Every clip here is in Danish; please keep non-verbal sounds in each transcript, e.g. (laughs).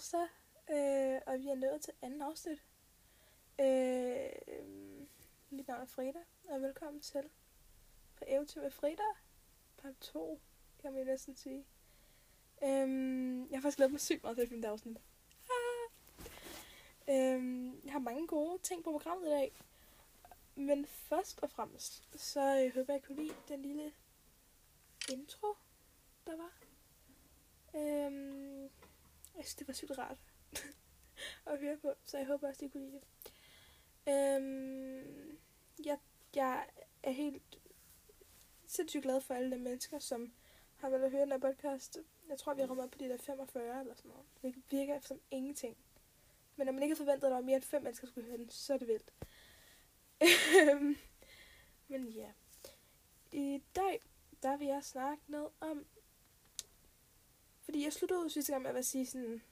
torsdag, øh, og vi er nået til anden afsnit. Øh, mit navn er Frida, og velkommen til på Eventyr med Frida, part 2, kan man næsten sige. Øh, jeg har faktisk glædet mig sygt meget til at det afsnit. Ah. Øh, jeg har mange gode ting på programmet i dag. Men først og fremmest, så øh, håber jeg, I kunne lide den lille intro, der var. Øhm, jeg synes, det var sygt rart (laughs) at høre på, så jeg håber også, I kunne lide det. Øhm, jeg, jeg er helt sindssygt glad for alle de mennesker, som har været at høre den her podcast. Jeg tror, vi har kommet op på de der 45 eller sådan noget. Det virker som ingenting. Men når man ikke har forventet, at der var mere end fem mennesker, skulle høre den, så er det vildt. Øhm, men ja. I dag, der vil jeg snakke noget om... Fordi jeg sluttede ud sidste gang med at sige sådan...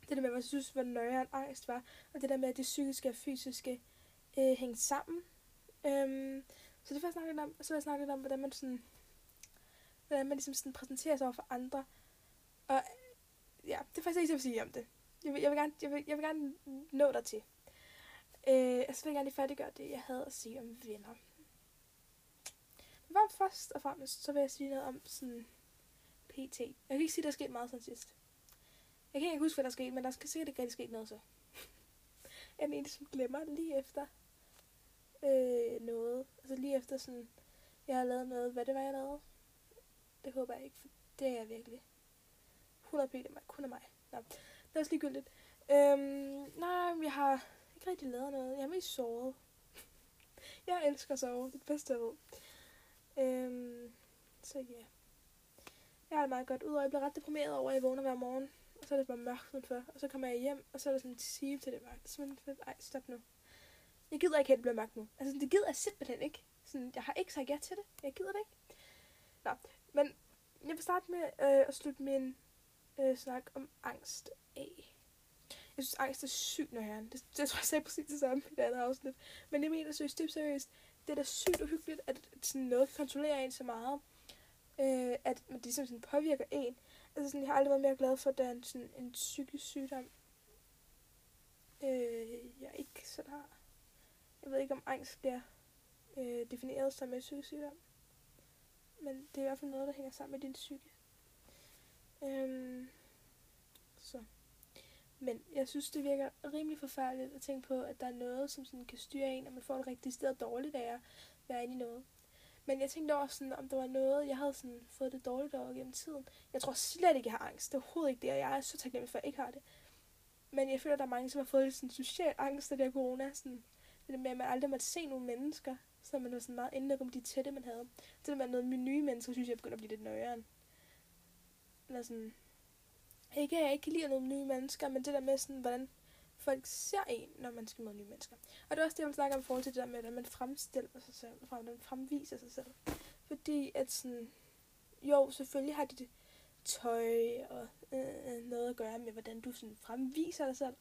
Det der med, hvad jeg synes, hvor nøjere angst var. Og det der med, at det psykiske og fysiske øh, hænger sammen. Øhm, så det var jeg snakke lidt om. Så var jeg snakke lidt om, hvordan man sådan... Hvordan man ligesom sådan præsenterer sig over for andre. Og ja, det er faktisk ikke, jeg vil sige om det. Jeg vil, jeg vil, gerne, jeg vil, jeg vil gerne nå dig til. Øh, og så vil jeg gerne lige færdiggøre det, jeg havde at sige om venner. Men først og fremmest, så vil jeg sige noget om sådan PT. Jeg kan ikke sige, at der er sket meget siden sidst. Jeg kan ikke huske, hvad der er sket, men der skal sikkert ikke rigtig sket noget så. (laughs) jeg er en, som glemmer lige efter øh, noget. Altså lige efter sådan, jeg har lavet noget. Hvad det var, jeg lavede? Det håber jeg ikke, for det er jeg virkelig. 100 p, mig. kun af mig. Nå, det er også ligegyldigt. Øhm, nej, jeg har ikke rigtig lavet noget. Jeg er mest sovet. (laughs) jeg elsker at sove. Det er det bedste, jeg ved. Øhm, så ja. Yeah. Jeg har det meget godt. ud, og jeg bliver ret deprimeret over, at jeg vågner hver morgen. Og så er det bare mørkt udenfor. Og så kommer jeg hjem, og så er der sådan en time til det mørkt. Så man ej, stop nu. Jeg gider ikke, at det bliver mørkt nu. Altså, det gider jeg simpelthen ikke. Sådan, jeg har ikke sagt ja til det. Jeg gider det ikke. Nå, men jeg vil starte med øh, at slutte min øh, snak om angst af. Jeg synes, angst er sygt nøjeren. Det, det tror jeg sagde præcis det samme i det andet afsnit. Men jeg mener seriøst, det er seriøst. Det er da sygt uhyggeligt, at sådan noget kontrollerer en så meget. Øh, at det ligesom sådan påvirker en. Altså sådan, jeg har aldrig været mere glad for, at der er en, sådan, en psykisk sygdom. Øh, jeg ikke sådan har. Jeg ved ikke, om angst bliver øh, defineret som en psykisk sygdom. Men det er i hvert fald noget, der hænger sammen med din psyke. Øh, så. Men jeg synes, det virker rimelig forfærdeligt at tænke på, at der er noget, som sådan kan styre en, og man får det rigtig sted dårligt af at være inde i noget. Men jeg tænkte også, sådan, om der var noget, jeg havde sådan fået det dårligt over gennem tiden. Jeg tror slet ikke, jeg har angst. Det er overhovedet ikke det, og jeg er så taknemmelig for, at jeg ikke har det. Men jeg føler, at der er mange, som har fået lidt sådan social angst af det her corona. Sådan, det med, at man aldrig måtte se nogle mennesker. Så man var sådan meget inde om de tætte, man havde. Det med noget med nye mennesker, synes jeg begynder at blive lidt nøjeren. Eller sådan, ikke at jeg ikke kan lide nogle nye mennesker, men det der med sådan, hvordan folk ser en, når man skal møde nye mennesker. Og det er også det, jeg vil snakke om i forhold til det der med, hvordan man fremstiller sig selv, hvordan man fremviser sig selv. Fordi at sådan, jo, selvfølgelig har de det tøj og øh, noget at gøre med, hvordan du sådan fremviser dig selv.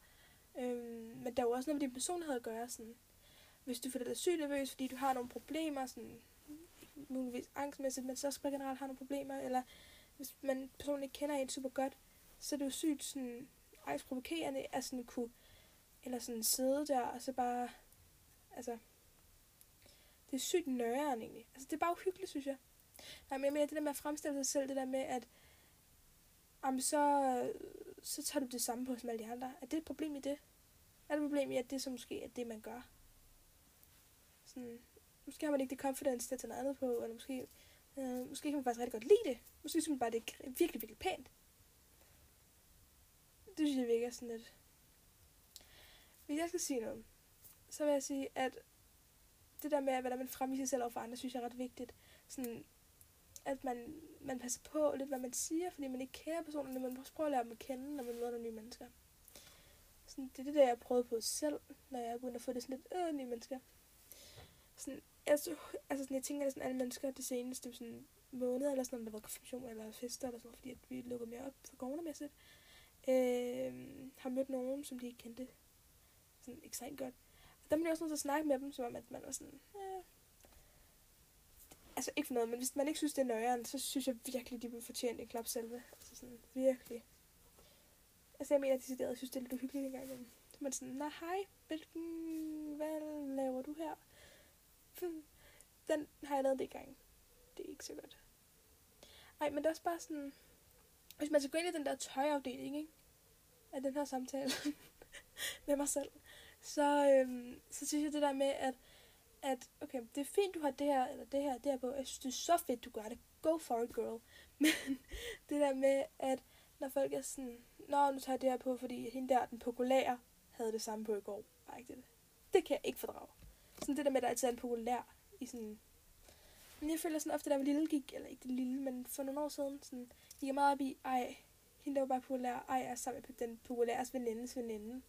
Øhm, men der er jo også noget med din personlighed at gøre. Sådan, hvis du føler dig sygt nervøs, fordi du har nogle problemer, sådan, muligvis angstmæssigt, men så også generelt har nogle problemer, eller hvis man personligt kender en super godt, så er det jo sygt sådan angstprovokerende at sådan kunne, eller sådan sidde der, og så bare, altså, det er sygt nøjeren egentlig. Altså, det er bare uhyggeligt, synes jeg. Nej, men jeg mener, det der med at fremstille sig selv, det der med, at jamen, så, så tager du det samme på som alle de andre. Er det et problem i det? Er det et problem i, at det så måske er det, man gør? Sådan, måske har man ikke det confidence til at tage noget andet på, eller måske, øh, måske kan man faktisk rigtig godt lide det. Måske synes man bare, det er virkelig, virkelig pænt det synes jeg virker sådan lidt... Hvis jeg skal sige noget, så vil jeg sige, at det der med, hvordan man fremviser sig selv over for andre, synes jeg er ret vigtigt. Sådan, at man, man passer på lidt, hvad man siger, fordi man ikke kender personerne, men man også prøver at lære dem at kende, når man møder nogle nye mennesker. Sådan, det er det, der jeg prøvede på selv, når jeg begyndte at få det sådan lidt, øh, nye mennesker. Sådan, altså, altså sådan, jeg tænker, at sådan alle mennesker det seneste sådan, måneder, eller sådan, om der var konfirmation eller fester, eller sådan noget, fordi at vi lukkede mere op for coronamæssigt øh, har mødt nogen, som de ikke kendte sådan ekstremt godt. Og der blev jeg også nødt til at snakke med dem, som om, at man var sådan, øh, altså ikke for noget, men hvis man ikke synes, det er nøjeren, så synes jeg virkelig, de vil fortjene en klap selve. Altså sådan, virkelig. Altså, jeg mener, at jeg synes, det er lidt uhyggeligt engang imellem. Så man sådan, nej, hej, hvilken, hvad laver du her? Hmm, den har jeg lavet det gang. Det er ikke så godt. Nej, men det er også bare sådan, hvis man skal gå ind i den der tøjafdeling, ikke? Af den her samtale (laughs) med mig selv, så, øhm, så synes jeg det der med, at, at okay, det er fint, du har det her, eller det her, det her på. Jeg synes, det er så fedt, du gør det. Go for it, girl. (laughs) Men det der med, at når folk er sådan, Nå, nu tager jeg det her på, fordi hende der, den populære, havde det samme på i går. Ikke det. det kan jeg ikke fordrage. Sådan det der med, at der altid er en populær i sådan... Men jeg føler sådan ofte, der var lille gik, eller ikke det lille, men for nogle år siden, sådan, gik jeg meget op i, ej, hende der var bare populær, ej, jeg er sammen med den populære venindes veninde,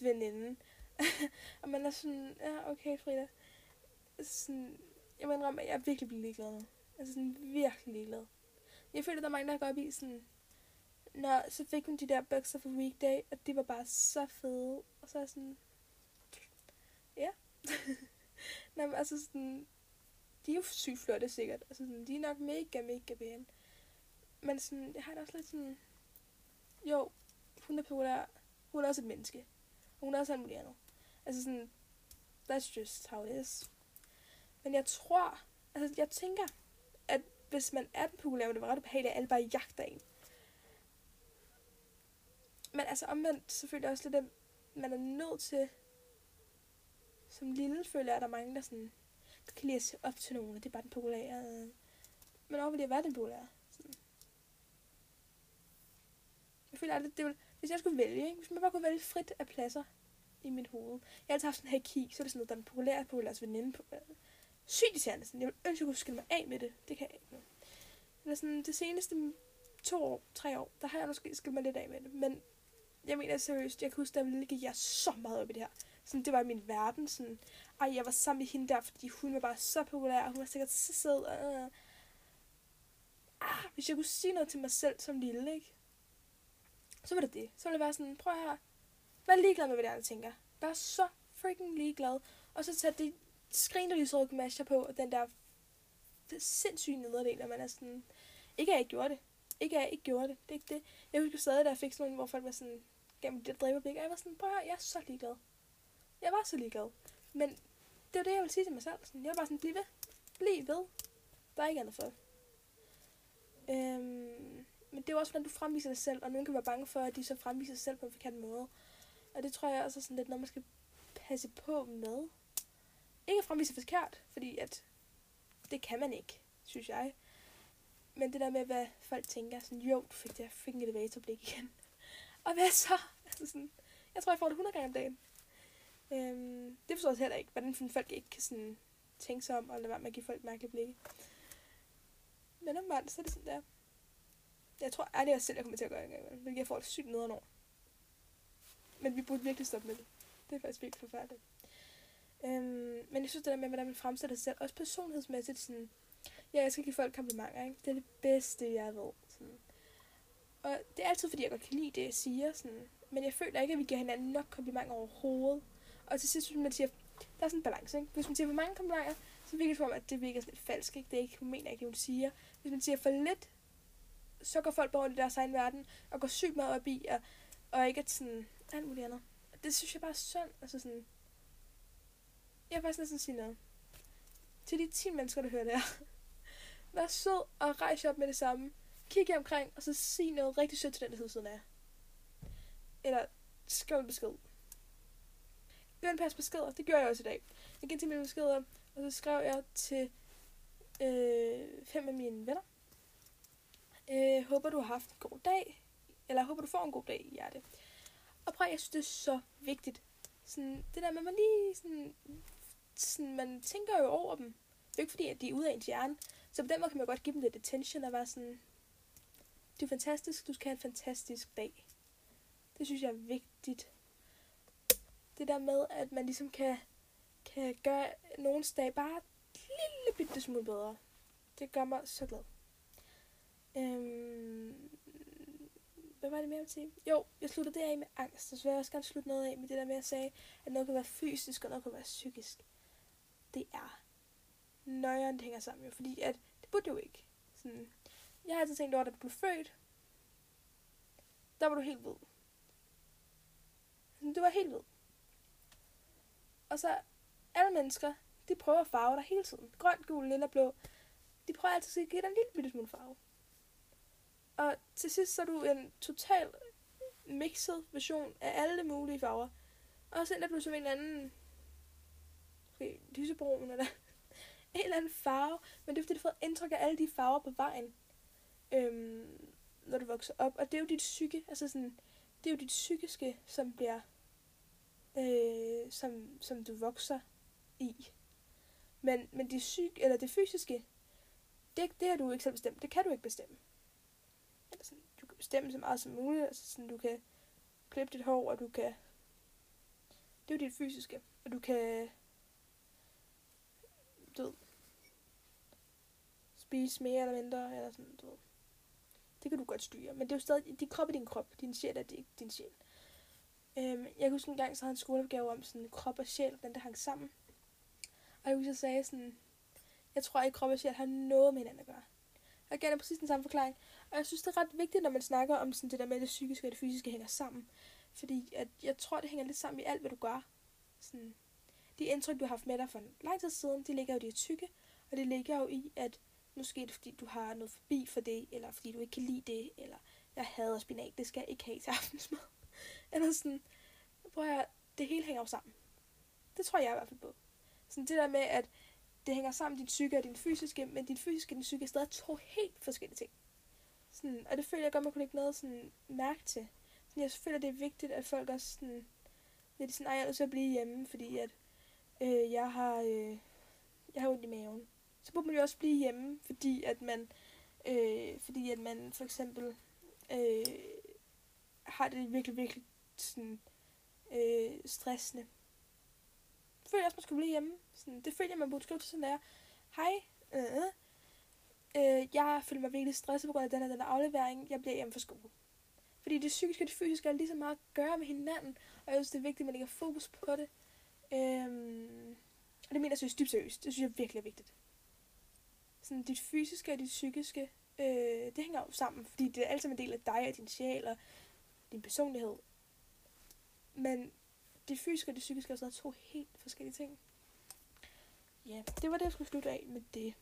veninde. (laughs) og man er sådan, ja, okay, Frida. Sådan, jeg må indrømme, at jeg er virkelig blevet ligeglad nu. Altså sådan virkelig ligeglad. Jeg føler, at der er mange, der går op i sådan, Nå, så fik hun de der bukser for weekday, og de var bare så fede. Og så er sådan, ja. (laughs) Nå, men altså sådan, de er jo sygt flotte sikkert. Altså sådan, de er nok mega, mega pæne. Men sådan, jeg har da også lidt sådan, jo, hun er populær. Hun er også et menneske. Og hun er også alt muligt andet. Altså sådan, that's just how it is. Men jeg tror, altså jeg tænker, at hvis man er den populære, men det var ret ubehageligt, at alle bare jagter en. Men altså omvendt selvfølgelig også lidt, at man er nødt til, som lille føler jeg, at der er mange, der sådan, der kan lide at se op til nogen, og det er bare den populære. Men over at være den populære. Sådan. Jeg føler aldrig, det vil, hvis jeg skulle vælge, ikke? hvis man bare kunne vælge frit af pladser i mit hoved. Jeg har altid haft sådan her kig, så er det sådan noget, der er den populære, populære veninde. På, sygt især sådan. Jeg vil ønske, at jeg kunne skille mig af med det. Det kan jeg ikke nu. Eller sådan, det seneste to år, tre år, der har jeg måske skilt mig lidt af med det. Men jeg mener seriøst, jeg kan huske, da jeg gik jeg så meget op i det her. Sådan, det var min verden. Sådan, ej, jeg var sammen med hende der, fordi hun var bare så populær, og hun var sikkert så sød. Øh. Ah, hvis jeg kunne sige noget til mig selv som lille, ikke? Så var det det. Så ville det være sådan, prøv her. Vær ligeglad med, hvad de andre tænker. Vær så freaking ligeglad. Og så tage det skrin, der lige så på, og den der det sindssyge nederdel, at man er sådan... Ikke at jeg ikke gjorde det. Ikke at jeg ikke gjorde det. Det er ikke det. Jeg husker stadig, da jeg fik sådan nogle, hvor folk var sådan, gennem det dræberblik, og jeg var sådan, prøv jeg er så ligeglad. Jeg var så ligeglad. Men det var det, jeg ville sige til mig selv. Sådan, jeg var bare sådan, bliv ved. Bliv ved. Der er ikke andet for. Øhm, men det er jo også, hvordan du fremviser dig selv, og nogen kan være bange for, at de så fremviser sig selv på en forkert måde. Og det tror jeg også er sådan lidt noget, man skal passe på med. Ikke at fremvise forkert, fordi at det kan man ikke, synes jeg. Men det der med, hvad folk tænker, sådan, jo, du fik, det, jeg fik en elevatorblik igen. (laughs) og hvad så? Altså sådan, jeg tror, jeg får det 100 gange om dagen. Øhm, det forstår jeg heller ikke, hvordan folk ikke kan sådan, tænke sig om, og lade være med at give folk mærkelige blikke. Men omvendt, så er det sådan der. Jeg tror ærligt også selv, jeg kommer til at gøre en gang, hvilket jeg får det sygt nederen over. Men vi burde virkelig stoppe med det. Det er faktisk virkelig forfærdeligt. Øhm, men jeg synes, det der med, hvordan man fremstiller sig selv, også personlighedsmæssigt, sådan, ja, jeg skal give folk komplimenter, ikke? Det er det bedste, jeg ved. Sådan. Og det er altid, fordi jeg godt kan lide det, jeg siger. Sådan. Men jeg føler ikke, at vi giver hinanden nok komplimenter overhovedet. Og til sidst, hvis man siger, der er sådan en balance, ikke? Hvis man siger for mange komplimenter, så virker det som om, at det virker sådan lidt falsk, ikke? Det er ikke, hun mener ikke, det hun siger. Hvis man siger for lidt, så går folk bare i deres egen verden, og går sygt meget op i, og, og ikke at sådan, alt muligt andet. Det synes jeg bare er synd. Altså sådan, jeg vil faktisk næsten sige noget. Til de 10 mennesker, der hører det her. (laughs) Vær sød og rejse op med det samme. Kig jer omkring, og så sig noget rigtig sødt til den, der sidder siden af. Eller skriv en besked. Gør en pas beskeder. Det gør jeg også i dag. Jeg gik til mine beskeder, og så skrev jeg til øh, fem af mine venner. Øh, håber, du har haft en god dag. Eller håber, du får en god dag i hjertet. Og prøv, jeg synes, det er så vigtigt. Sådan, det der med, at man lige sådan, sådan, man tænker jo over dem. Det er ikke fordi, at de er ude af ens hjerne. Så på den måde kan man godt give dem lidt attention og være sådan, det er fantastisk, du skal have en fantastisk dag. Det synes jeg er vigtigt. Det der med, at man ligesom kan, kan gøre nogens dag bare en lille bitte smule bedre. Det gør mig så glad. Øhm, hvad var det mere at sige? Jo, jeg slutter det af med angst, og så vil jeg også gerne slutte noget af med det der med at sige, at noget kan være fysisk, og noget kan være psykisk. Det er nøjeren, det hænger sammen jo, fordi at det burde jo ikke. Sådan, jeg har altid tænkt over, at du blev født, der var du helt ved. Du var helt hvid. Og så alle mennesker, de prøver at farve dig hele tiden. Grøn, gul, lilla, blå. De prøver altid at give dig en lille bitte smule farve. Og til sidst så er du en total mixet version af alle mulige farver. Og så ender du som en eller anden Okay, lysebrun eller (laughs) en eller anden farve. Men det er fordi, du får indtryk af alle de farver på vejen. Øhm, når du vokser op. Og det er jo dit psyke. Altså sådan, det er jo dit psykiske, som bliver øh, som, som du vokser i. Men, men det, psyk, eller det fysiske, det, det har du ikke selv bestemt. Det kan du ikke bestemme. Eller sådan, du kan bestemme så meget som muligt. Altså sådan, du kan klippe dit hår, og du kan... Det er jo dit fysiske. Og du kan... Du ved, spise mere eller mindre, eller sådan, du ved. Det kan du godt styre. Men det er jo stadig, din krop er din krop. Din sjæl er din, din sjæl. Øhm, jeg kan huske en gang, så havde en skoleopgave om sådan krop og sjæl, den der hang sammen. Og jeg husker, jeg sagde sådan, jeg tror ikke, krop og sjæl har noget med hinanden at gøre. Og jeg er præcis den samme forklaring. Og jeg synes, det er ret vigtigt, når man snakker om sådan det der med, at det psykiske og det fysiske hænger sammen. Fordi at jeg tror, det hænger lidt sammen i alt, hvad du gør. Sådan, de indtryk, du har haft med dig for en lang tid siden, de ligger jo i det tykke. Og det ligger jo i, at måske er det fordi, du har noget forbi for det, eller fordi du ikke kan lide det, eller jeg hader spinat, det skal jeg ikke have til aftensmad. (laughs) eller sådan, prøv at det hele hænger jo sammen. Det tror jeg i hvert fald på. Sådan det der med, at det hænger sammen, din psyke og din fysiske, men din fysiske og din psyke er stadig to helt forskellige ting. Sådan, og det føler jeg godt, man kunne lægge noget sådan mærke til. Sådan, jeg føler, det er vigtigt, at folk også sådan, lidt sådan, ej, jeg er nødt til at blive hjemme, fordi at øh, jeg har, øh, jeg har ondt i maven. Så burde man jo også blive hjemme, fordi at man, øh, fordi at man for eksempel øh, har det virkelig, virkelig sådan, øh, stressende. Føler jeg også, man skulle blive hjemme. Sådan, det føler jeg, man burde skrive til sådan der. Hej, øh, øh, jeg føler mig virkelig stresset på grund af den her, den her aflevering. Jeg bliver hjemme fra skole. Fordi det psykiske og det fysiske er lige så meget at gøre med hinanden. Og jeg synes, det er vigtigt, at man lægger fokus på det. Øhm, og det mener jeg synes dybt seriøst. Det synes jeg virkelig er vigtigt. Sådan dit fysiske og dit psykiske, øh, det hænger jo sammen. Fordi det er altid en del af dig og din sjæl og din personlighed. Men det fysiske og det psykiske er sådan to helt forskellige ting. Ja, det var det, jeg skulle slutte af med det.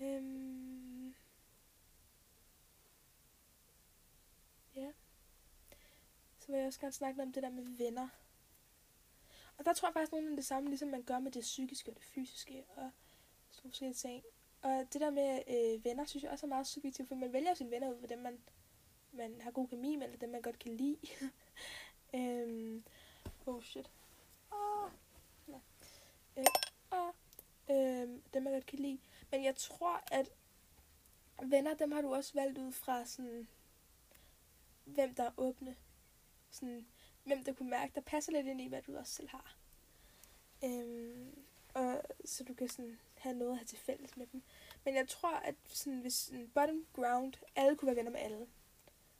Øhm. Ja. Så vil jeg også gerne snakke om det der med venner. Og der tror jeg faktisk nogen af det samme, ligesom man gør med det psykiske og det fysiske og sådan forskellige ting. Og det der med øh, venner, synes jeg også er meget subjektivt, for man vælger sine venner ud for dem, man, man har god kemi med, eller dem, man godt kan lide. (laughs) øhm, oh shit. Ah, oh. Nej. Øh, oh. øhm, dem, jeg godt kan lide. Men jeg tror, at venner, dem har du også valgt ud fra sådan, hvem der er åbne. Sådan, hvem der kunne mærke, der passer lidt ind i, hvad du også selv har. Øhm, og så du kan sådan have noget at have til fælles med dem. Men jeg tror, at sådan, hvis sådan bottom ground, alle kunne være venner med alle.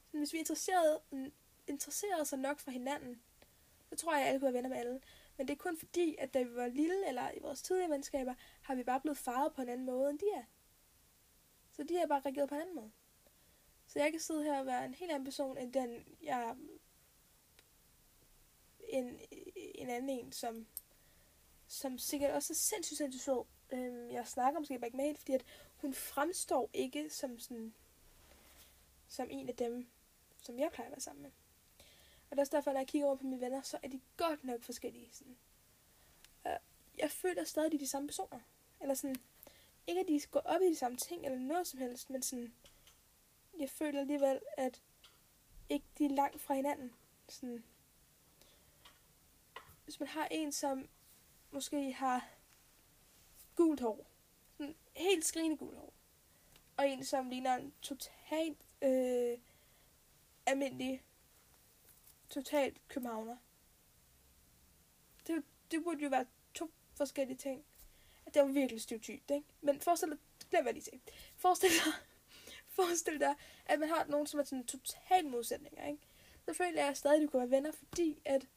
Sådan, hvis vi er interesserede, interesserede sig nok for hinanden, så tror jeg, at alle kunne være venner med alle. Men det er kun fordi, at da vi var lille, eller i vores tidlige venskaber, har vi bare blevet faret på en anden måde, end de er. Så de er bare reageret på en anden måde. Så jeg kan sidde her og være en helt anden person, end den, jeg... En, en anden en, som, som sikkert også er sindssygt, sindssygt sød. Øhm, jeg snakker måske bare ikke med hende, fordi at hun fremstår ikke som sådan, som en af dem, som jeg plejer at være sammen med. Og det er også derfor, når jeg kigger over på mine venner, så er de godt nok forskellige. Sådan. Og jeg føler stadig, de er de samme personer. Eller sådan, ikke at de går op i de samme ting, eller noget som helst, men sådan, jeg føler alligevel, at ikke de er langt fra hinanden. Sådan, hvis man har en, som måske har gult hår, sådan helt skrigende gult hår, og en, som ligner en totalt øh, almindelig totalt københavner. Det, det burde jo være to forskellige ting. At Det var virkelig stereotypt, ikke? Men forestil dig, glem hvad lige sagde. Forestil dig, (laughs) forestil dig, at man har nogen, som er sådan total modsætninger, ikke? Så føler jeg stadig, at de kunne være venner, fordi at,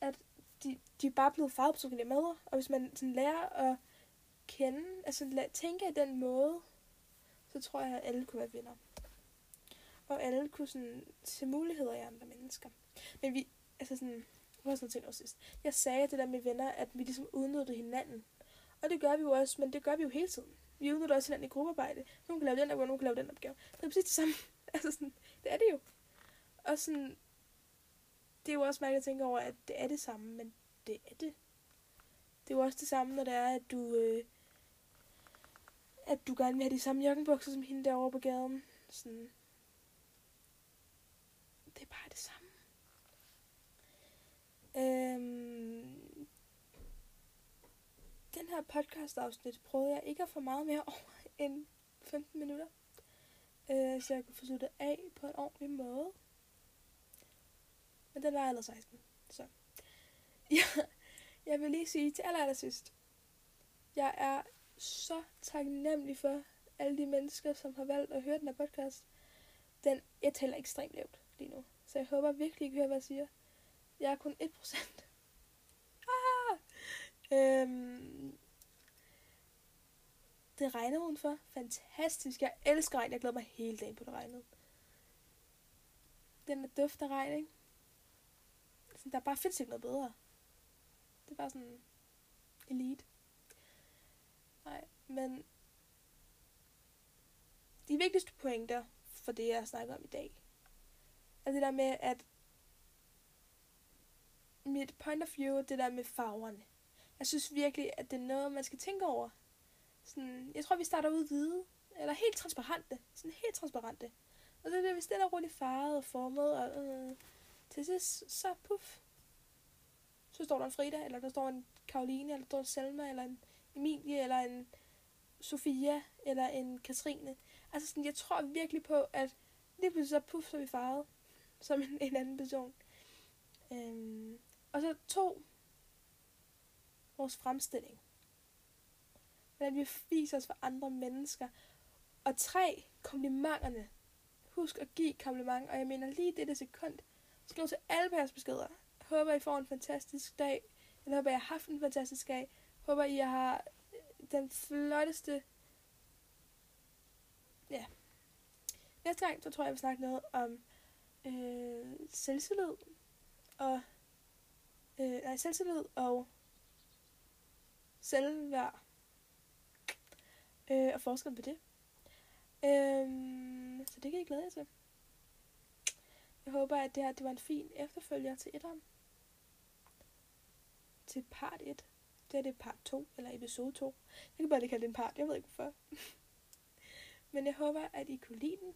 at de, de er bare blevet farvet på forskellige måder. Og hvis man sådan lærer at kende, altså tænke i den måde, så tror jeg, at alle kunne være venner. Og alle kunne sådan se muligheder i andre mennesker. Men vi, altså sådan, hvad var sådan ting også sidst? Jeg sagde det der med venner, at vi ligesom udnyttede hinanden. Og det gør vi jo også, men det gør vi jo hele tiden. Vi udnytter også hinanden i gruppearbejde. Nogen kan lave den opgave, nogen kan lave den opgave. Det er præcis det samme. (laughs) altså sådan, det er det jo. Og sådan, det er jo også mærkeligt at tænke over, at det er det samme, men det er det. Det er jo også det samme, når det er, at du, øh, at du gerne vil have de samme joggingbukser som hende derovre på gaden. Sådan. Bare det samme. Øhm, den her podcast afsnit prøvede jeg ikke at få meget mere (laughs) over end 15 minutter. Øh, så jeg kunne få sluttet af på en ordentlig måde. Men den var allerede 16. Så. (laughs) Ja, jeg vil lige sige til aller, aller sidst. Jeg er så taknemmelig for alle de mennesker, som har valgt at høre den her podcast. Den, jeg taler ekstremt lavt lige nu. Så jeg håber virkelig, I kan høre, hvad jeg siger. Jeg er kun 1%. ah! (laughs) Øhm, det regner udenfor. Fantastisk. Jeg elsker regn. Jeg glæder mig hele dagen på det regnede. Den er duft af regn, ikke? Sådan, der bare findes ikke noget bedre. Det er bare sådan elite. Nej, men de vigtigste pointer for det, jeg snakker om i dag, Altså det der med, at mit point of view, det der med farverne. Jeg synes virkelig, at det er noget, man skal tænke over. Sådan, jeg tror, vi starter ud hvide, eller helt transparente. Sådan helt transparente. Og så bliver det, stille og roligt farvet og formet, og øh, til sidst, så puff. Så står der en Frida, eller der står en Karoline, eller der står en Selma, eller en Emilie, eller en Sofia, eller en Katrine. Altså sådan, jeg tror virkelig på, at lige pludselig så puff, så er vi farvet som en, en anden person. Øhm, og så to, vores fremstilling. Hvordan vi viser os for andre mennesker. Og tre, komplimenterne. Husk at give kompliment, og jeg mener lige det sekund. Skriv til alle på jeres beskeder. Håber, I får en fantastisk dag. Jeg håber, I har haft en fantastisk dag. Håber, I har øh, den flotteste... Ja. Næste gang, så tror jeg, jeg vil snakke noget om øh, selvtillid og øh, nej, selvtillid og selvværd øh, og forskellen på det. Øh, så det kan I glæde jer til. Jeg håber, at det her det var en fin efterfølger til etteren. Til part 1. Det er det part 2, eller episode 2. Jeg kan bare lige kalde det en part, jeg ved ikke hvorfor. (laughs) Men jeg håber, at I kunne lide den.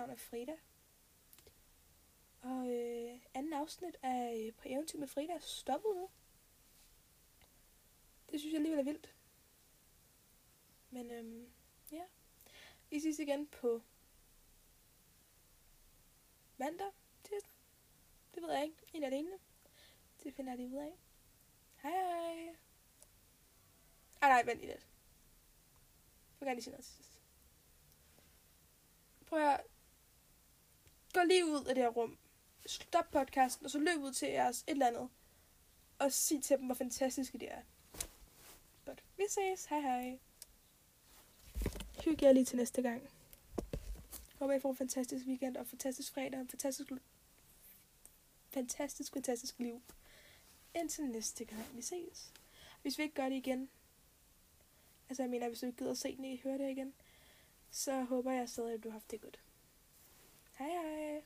Navn er Frida. Og øh, anden afsnit af øh, På Eventyr med Frida er stoppet nu. Det synes jeg alligevel er vildt. Men øhm, ja. Vi ses igen på mandag, tirsdag. Det ved jeg ikke. En af delene. Det finder jeg lige ud af. Hej hej. Ej nej, vent lige lidt. Jeg vil gerne lige sige noget til sidst. Prøv at gå lige ud af det her rum. Stop podcasten, og så løb ud til jeres et eller andet. Og sig til dem, hvor fantastiske de er. Godt. Vi ses. Hej hej. Hygge jer lige til næste gang. Håber, I får en fantastisk weekend og en fantastisk fredag og en fantastisk, fantastisk, fantastisk liv. Indtil næste gang vi ses. Hvis vi ikke gør det igen, altså jeg mener, hvis du ikke gider se den, I hører det igen, så håber jeg stadig, at du har haft det godt. Hej!